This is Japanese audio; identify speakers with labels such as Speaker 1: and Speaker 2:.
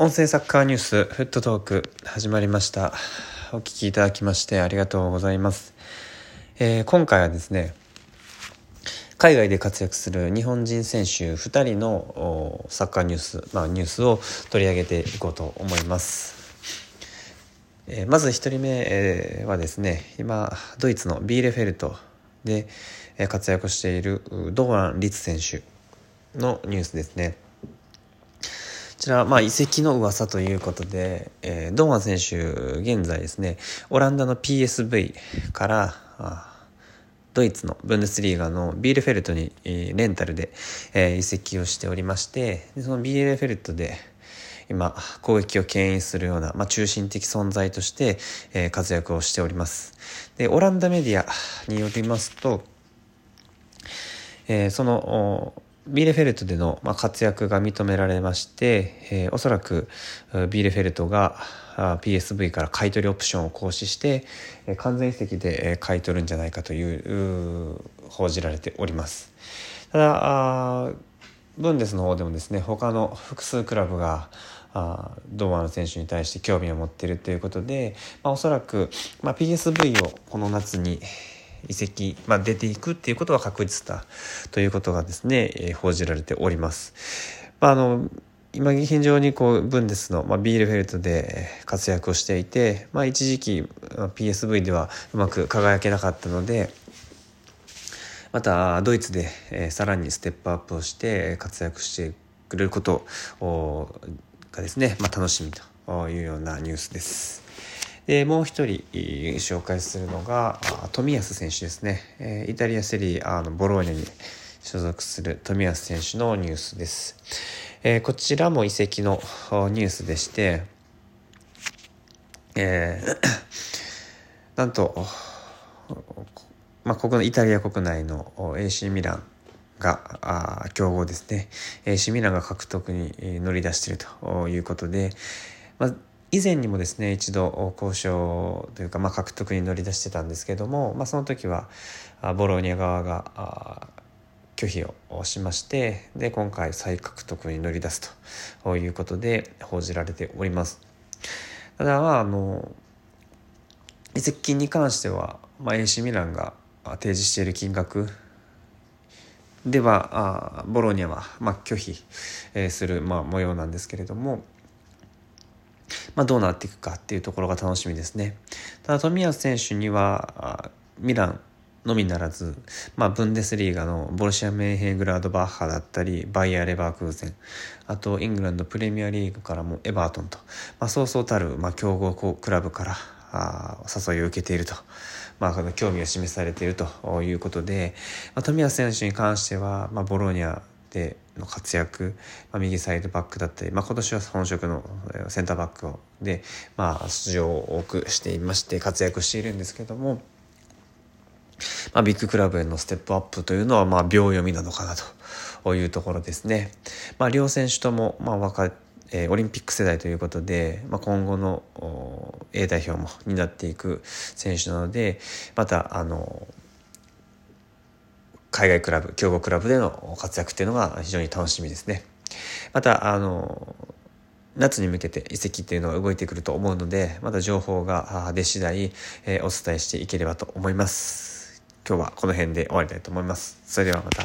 Speaker 1: 音声サッカーニュースフットトーク始まりました。お聞きいただきましてありがとうございます、えー、今回はですね海外で活躍する日本人選手2人のサッカーニュース、まあ、ニュースを取り上げていこうと思います、えー、まず1人目はですね今ドイツのビーレフェルトで活躍している堂安律選手のニュースですね。ちら、まあ、移籍の噂ということで、えー、堂安選手、現在ですね、オランダの PSV から、ドイツのブンデスリーガのビールフェルトに、えー、レンタルで、えー、移籍をしておりましてでそのビールフェルトで今攻撃を牽引するような、まあ、中心的存在として、えー、活躍をしております。でオランダメディアによりますと、えー、そのビーレフェルトでの活躍が認められまして、えー、おそらくビーレフェルトが PSV から買取オプションを行使して完全移籍で買い取るんじゃないかという報じられております。ただブンデスの方でもですね他の複数クラブがあ堂安選手に対して興味を持っているということで、まあ、おそらく、まあ、PSV をこの夏に移籍、まあ、出ていくっていうことは確実だということがですね、えー、報じられております。まあ、あの今非常にこうブンデスの、まあ、ビールフェルトで活躍をしていて、まあ、一時期 PSV ではうまく輝けなかったのでまたドイツで、えー、さらにステップアップをして活躍してくれることがですね、まあ、楽しみというようなニュースです。でもう一人紹介するのが冨安選手ですね。えイタリアセリアのボローニャに所属する冨安選手のニュースです、え、こちらも移籍のニュースでして、えー、なんと、まあ、ここのイタリア国内の AC ミランがあ強豪ですね。AC ミランが獲得に乗り出しているということで、まあ以前にもですね一度交渉というか、まあ、獲得に乗り出してたんですけども、まあ、その時はボローニャ側が拒否をしましてで今回再獲得に乗り出すということで報じられております。ただまああの移籍金に関しては、まあ、AC ミランが提示している金額ではあボローニャは、まあ、拒否、する、まあ、模様なんですけれども、まあ、どうなっていくかっていうところが楽しみですね。ただ冨安選手にはミランのみならず、まあ、ブンデスリーガのボルシア・メンヘングラードバッハだったりバイヤー・レバークーゼンあとイングランドプレミアリーグからもエバートンと、まあ、そうそうたる、まあ、強豪クラブからあ誘いを受けていると、まあ、興味を示されているということで、まあ、冨安選手に関しては、まあ、ボローニャでの活躍、まあ、右サイドバックだったり、まあ、今年は本職のセンターバックをで、まあ、出場を多くしていまして活躍しているんですけども、まあ、ビッグクラブへのステップアップというのは、まあ、秒読みなのかなというところですね。まあ、両選手とも、まあ、若えー、オリンピック世代ということで、まあ、今後の A 代表も担っていく選手なのでまたあの海外クラブ強豪クラブでの活躍っていうのが非常に楽しみですね。またあの夏に向けて移籍っていうのが動いてくると思うのでまた情報が出次第、えー、お伝えしていければと思います。今日はこの辺で終わりたいと思います。それではまた。